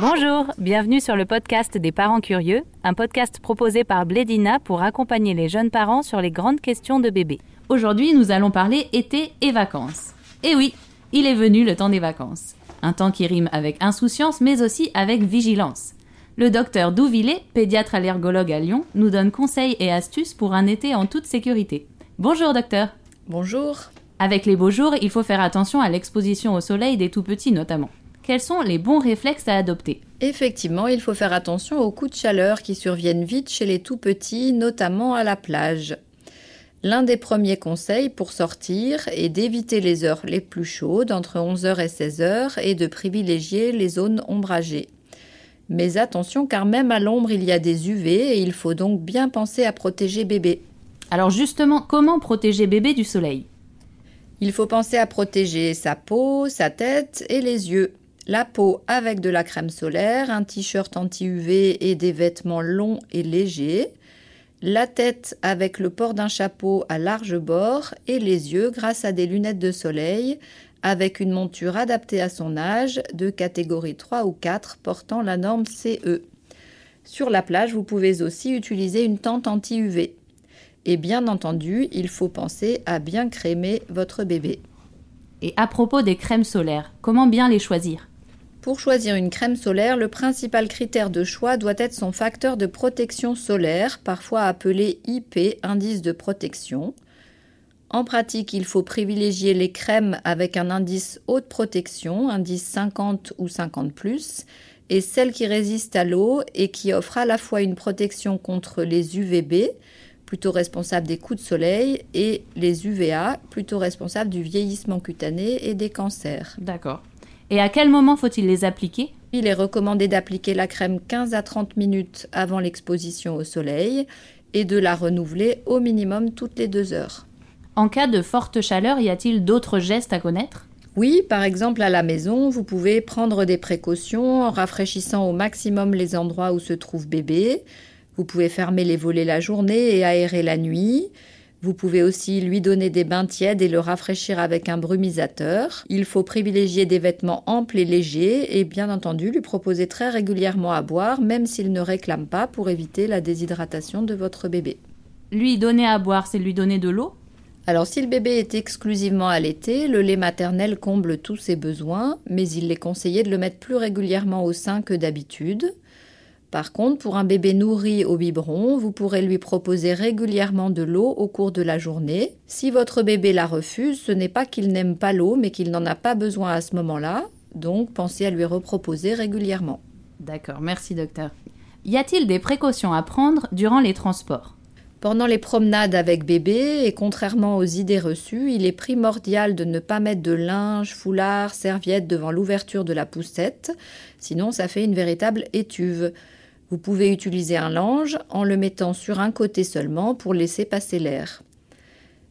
Bonjour, bienvenue sur le podcast des parents curieux, un podcast proposé par Blédina pour accompagner les jeunes parents sur les grandes questions de bébé. Aujourd'hui, nous allons parler été et vacances. Et oui, il est venu le temps des vacances. Un temps qui rime avec insouciance mais aussi avec vigilance. Le docteur Douvillet, pédiatre allergologue à Lyon, nous donne conseils et astuces pour un été en toute sécurité. Bonjour docteur. Bonjour. Avec les beaux jours, il faut faire attention à l'exposition au soleil des tout petits notamment. Quels sont les bons réflexes à adopter Effectivement, il faut faire attention aux coups de chaleur qui surviennent vite chez les tout petits, notamment à la plage. L'un des premiers conseils pour sortir est d'éviter les heures les plus chaudes, entre 11h et 16h, et de privilégier les zones ombragées. Mais attention car même à l'ombre il y a des UV et il faut donc bien penser à protéger bébé. Alors justement, comment protéger bébé du soleil? Il faut penser à protéger sa peau, sa tête et les yeux la peau avec de la crème solaire, un t-shirt anti-UV et des vêtements longs et légers, la tête avec le port d'un chapeau à large bord et les yeux grâce à des lunettes de soleil avec une monture adaptée à son âge de catégorie 3 ou 4 portant la norme CE. Sur la plage, vous pouvez aussi utiliser une tente anti-UV. Et bien entendu, il faut penser à bien crémer votre bébé. Et à propos des crèmes solaires, comment bien les choisir? Pour choisir une crème solaire, le principal critère de choix doit être son facteur de protection solaire, parfois appelé IP, indice de protection. En pratique, il faut privilégier les crèmes avec un indice haute protection, indice 50 ou 50 +, et celles qui résistent à l'eau et qui offrent à la fois une protection contre les UVB, plutôt responsables des coups de soleil, et les UVA, plutôt responsables du vieillissement cutané et des cancers. D'accord. Et à quel moment faut-il les appliquer? Il est recommandé d'appliquer la crème 15 à 30 minutes avant l'exposition au soleil et de la renouveler au minimum toutes les deux heures. En cas de forte chaleur, y a-t-il d'autres gestes à connaître? Oui, par exemple à la maison, vous pouvez prendre des précautions en rafraîchissant au maximum les endroits où se trouve bébé. Vous pouvez fermer les volets la journée et aérer la nuit. Vous pouvez aussi lui donner des bains tièdes et le rafraîchir avec un brumisateur. Il faut privilégier des vêtements amples et légers et bien entendu lui proposer très régulièrement à boire même s'il ne réclame pas pour éviter la déshydratation de votre bébé. Lui donner à boire, c'est lui donner de l'eau? Alors si le bébé est exclusivement allaité, le lait maternel comble tous ses besoins, mais il est conseillé de le mettre plus régulièrement au sein que d'habitude. Par contre, pour un bébé nourri au biberon, vous pourrez lui proposer régulièrement de l'eau au cours de la journée. Si votre bébé la refuse, ce n'est pas qu'il n'aime pas l'eau, mais qu'il n'en a pas besoin à ce moment-là. Donc, pensez à lui reproposer régulièrement. D'accord, merci docteur. Y a-t-il des précautions à prendre durant les transports? Pendant les promenades avec bébé, et contrairement aux idées reçues, il est primordial de ne pas mettre de linge, foulard, serviette devant l'ouverture de la poussette, sinon ça fait une véritable étuve. Vous pouvez utiliser un linge en le mettant sur un côté seulement pour laisser passer l'air.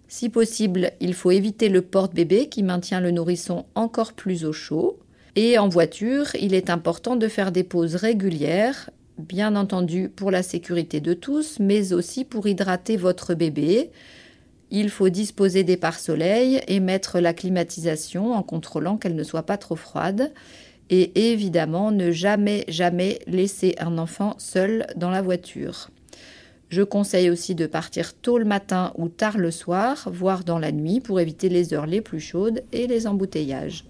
Si possible, il faut éviter le porte-bébé qui maintient le nourrisson encore plus au chaud. Et en voiture, il est important de faire des pauses régulières, bien entendu pour la sécurité de tous, mais aussi pour hydrater votre bébé. Il faut disposer des pare-soleil et mettre la climatisation en contrôlant qu'elle ne soit pas trop froide et évidemment ne jamais, jamais laisser un enfant seul dans la voiture. Je conseille aussi de partir tôt le matin ou tard le soir, voire dans la nuit, pour éviter les heures les plus chaudes et les embouteillages.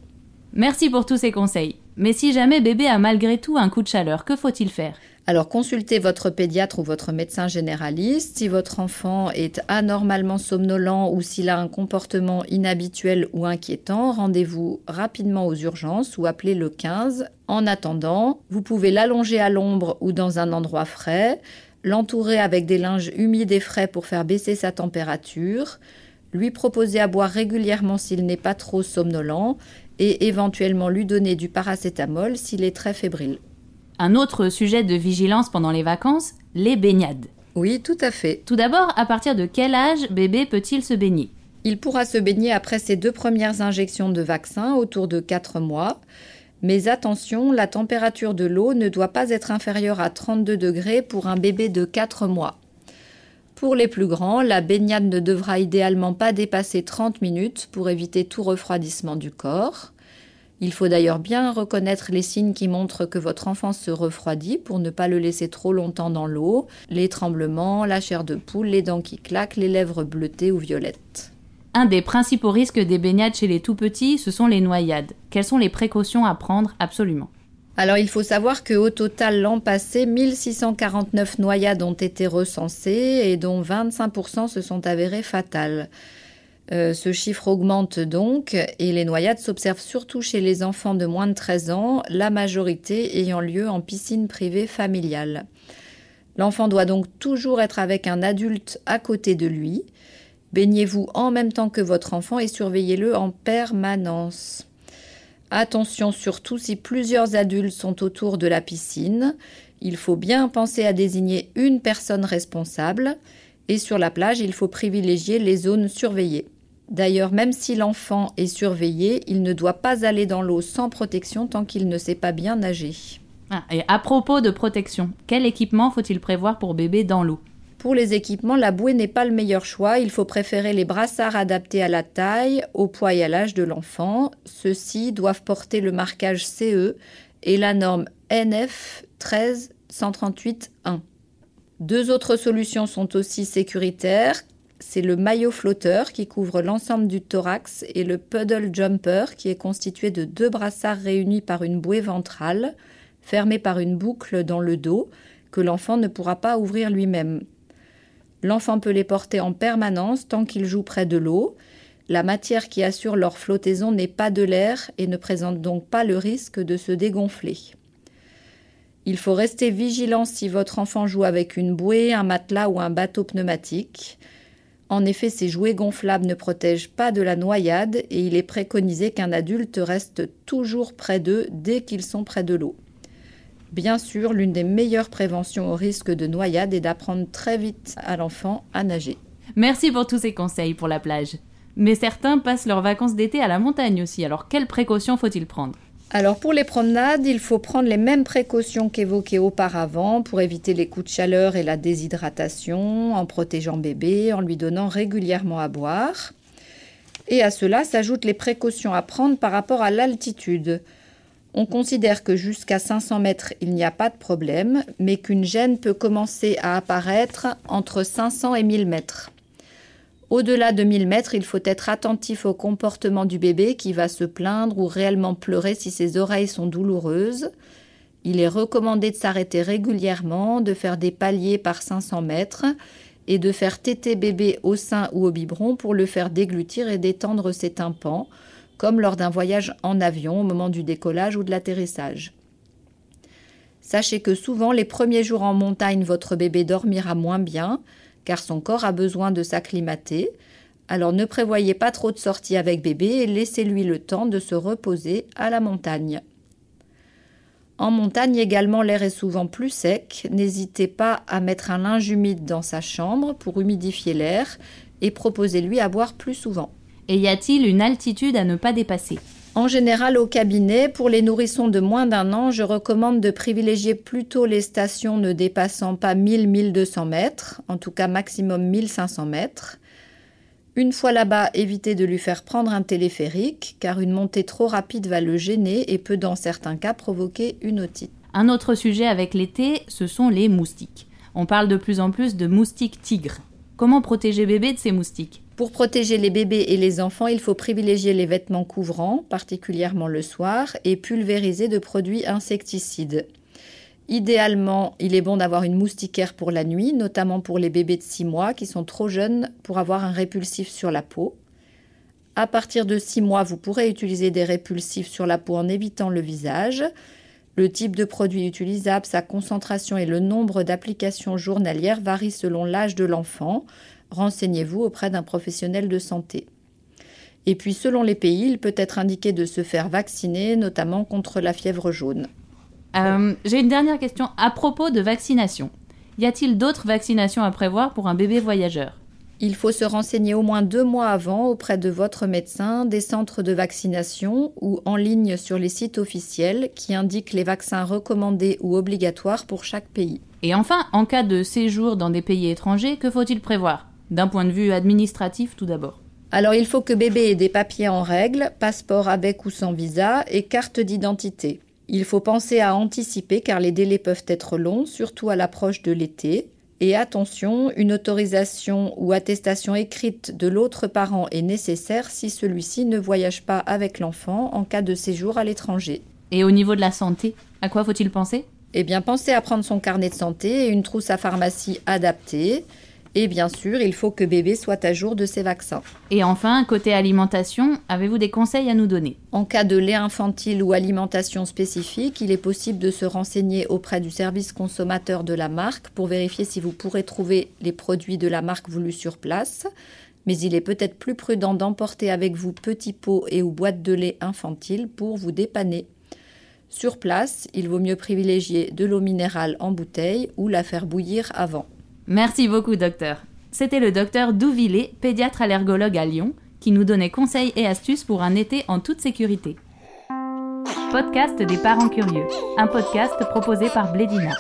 Merci pour tous ces conseils. Mais si jamais bébé a malgré tout un coup de chaleur, que faut-il faire? Alors consultez votre pédiatre ou votre médecin généraliste. Si votre enfant est anormalement somnolent ou s'il a un comportement inhabituel ou inquiétant, rendez-vous rapidement aux urgences ou appelez le 15. En attendant, vous pouvez l'allonger à l'ombre ou dans un endroit frais, l'entourer avec des linges humides et frais pour faire baisser sa température, lui proposer à boire régulièrement s'il n'est pas trop somnolent et éventuellement lui donner du paracétamol s'il est très fébrile. Un autre sujet de vigilance pendant les vacances, les baignades. Oui, tout à fait. Tout d'abord, à partir de quel âge bébé peut-il se baigner? Il pourra se baigner après ses deux premières injections de vaccin, autour de 4 mois. Mais attention, la température de l'eau ne doit pas être inférieure à 32 degrés pour un bébé de 4 mois. Pour les plus grands, la baignade ne devra idéalement pas dépasser 30 minutes pour éviter tout refroidissement du corps. Il faut d'ailleurs bien reconnaître les signes qui montrent que votre enfant se refroidit pour ne pas le laisser trop longtemps dans l'eau, les tremblements, la chair de poule, les dents qui claquent, les lèvres bleutées ou violettes. Un des principaux risques des baignades chez les tout petits, ce sont les noyades. Quelles sont les précautions à prendre? Absolument alors il faut savoir qu'au total l'an passé, 1649 noyades ont été recensées et dont 25% se sont avérées fatales. Euh, ce chiffre augmente donc et les noyades s'observent surtout chez les enfants de moins de 13 ans, la majorité ayant lieu en piscine privée familiale. L'enfant doit donc toujours être avec un adulte à côté de lui. Baignez-vous en même temps que votre enfant et surveillez-le en permanence. Attention surtout si plusieurs adultes sont autour de la piscine. Il faut bien penser à désigner une personne responsable. Et sur la plage, il faut privilégier les zones surveillées. D'ailleurs, même si l'enfant est surveillé, il ne doit pas aller dans l'eau sans protection tant qu'il ne sait pas bien nager. Ah, et à propos de protection, quel équipement faut-il prévoir pour bébé dans l'eau? Pour les équipements, la bouée n'est pas le meilleur choix. Il faut préférer les brassards adaptés à la taille, au poids et à l'âge de l'enfant. Ceux-ci doivent porter le marquage CE et la norme NF 13138-1. Deux autres solutions sont aussi sécuritaires. C'est le maillot flotteur qui couvre l'ensemble du thorax et le puddle jumper qui est constitué de deux brassards réunis par une bouée ventrale, fermée par une boucle dans le dos, que l'enfant ne pourra pas ouvrir lui-même. L'enfant peut les porter en permanence tant qu'il joue près de l'eau. La matière qui assure leur flottaison n'est pas de l'air et ne présente donc pas le risque de se dégonfler. Il faut rester vigilant si votre enfant joue avec une bouée, un matelas ou un bateau pneumatique. En effet, ces jouets gonflables ne protègent pas de la noyade et il est préconisé qu'un adulte reste toujours près d'eux dès qu'ils sont près de l'eau. Bien sûr, l'une des meilleures préventions au risque de noyade est d'apprendre très vite à l'enfant à nager. Merci pour tous ces conseils pour la plage. Mais certains passent leurs vacances d'été à la montagne aussi, alors quelles précautions faut-il prendre? Alors pour les promenades, il faut prendre les mêmes précautions qu'évoquées auparavant pour éviter les coups de chaleur et la déshydratation, en protégeant bébé, en lui donnant régulièrement à boire. Et à cela s'ajoutent les précautions à prendre par rapport à l'altitude. On considère que jusqu'à 500 mètres, il n'y a pas de problème, mais qu'une gêne peut commencer à apparaître entre 500 et 1000 mètres. Au-delà de 1000 mètres, il faut être attentif au comportement du bébé qui va se plaindre ou réellement pleurer si ses oreilles sont douloureuses. Il est recommandé de s'arrêter régulièrement, de faire des paliers par 500 mètres et de faire téter bébé au sein ou au biberon pour le faire déglutir et détendre ses tympans comme lors d'un voyage en avion au moment du décollage ou de l'atterrissage. Sachez que souvent les premiers jours en montagne, votre bébé dormira moins bien, car son corps a besoin de s'acclimater. Alors ne prévoyez pas trop de sorties avec bébé et laissez-lui le temps de se reposer à la montagne. En montagne également, l'air est souvent plus sec. N'hésitez pas à mettre un linge humide dans sa chambre pour humidifier l'air et proposez-lui à boire plus souvent. Et y a-t-il une altitude à ne pas dépasser? En général, au cabinet, pour les nourrissons de moins d'un an, je recommande de privilégier plutôt les stations ne dépassant pas 1000-1200 mètres, en tout cas maximum 1500 mètres. Une fois là-bas, évitez de lui faire prendre un téléphérique, car une montée trop rapide va le gêner et peut dans certains cas provoquer une otite. Un autre sujet avec l'été, ce sont les moustiques. On parle de plus en plus de moustiques tigres. Comment protéger bébé de ces moustiques? Pour protéger les bébés et les enfants, il faut privilégier les vêtements couvrants, particulièrement le soir, et pulvériser de produits insecticides. Idéalement, il est bon d'avoir une moustiquaire pour la nuit, notamment pour les bébés de 6 mois qui sont trop jeunes pour avoir un répulsif sur la peau. À partir de 6 mois, vous pourrez utiliser des répulsifs sur la peau en évitant le visage. Le type de produit utilisable, sa concentration et le nombre d'applications journalières varient selon l'âge de l'enfant renseignez-vous auprès d'un professionnel de santé. Et puis selon les pays, il peut être indiqué de se faire vacciner, notamment contre la fièvre jaune. Euh, j'ai une dernière question à propos de vaccination. Y a-t-il d'autres vaccinations à prévoir pour un bébé voyageur? Il faut se renseigner au moins deux mois avant auprès de votre médecin, des centres de vaccination ou en ligne sur les sites officiels qui indiquent les vaccins recommandés ou obligatoires pour chaque pays. Et enfin, en cas de séjour dans des pays étrangers, que faut-il prévoir? D'un point de vue administratif tout d'abord Alors il faut que bébé ait des papiers en règle, passeport avec ou sans visa et carte d'identité. Il faut penser à anticiper car les délais peuvent être longs, surtout à l'approche de l'été. Et attention, une autorisation ou attestation écrite de l'autre parent est nécessaire si celui-ci ne voyage pas avec l'enfant en cas de séjour à l'étranger. Et au niveau de la santé, à quoi faut-il penser? Eh bien, pensez à prendre son carnet de santé et une trousse à pharmacie adaptée. Et bien sûr, il faut que bébé soit à jour de ses vaccins. Et enfin, côté alimentation, avez-vous des conseils à nous donner? En cas de lait infantile ou alimentation spécifique, il est possible de se renseigner auprès du service consommateur de la marque pour vérifier si vous pourrez trouver les produits de la marque voulue sur place. Mais il est peut-être plus prudent d'emporter avec vous petits pots et ou boîtes de lait infantile pour vous dépanner. Sur place, il vaut mieux privilégier de l'eau minérale en bouteille ou la faire bouillir avant. Merci beaucoup, docteur. C'était le docteur Douvillé, pédiatre allergologue à Lyon, qui nous donnait conseils et astuces pour un été en toute sécurité. Podcast des parents curieux, un podcast proposé par Blédina.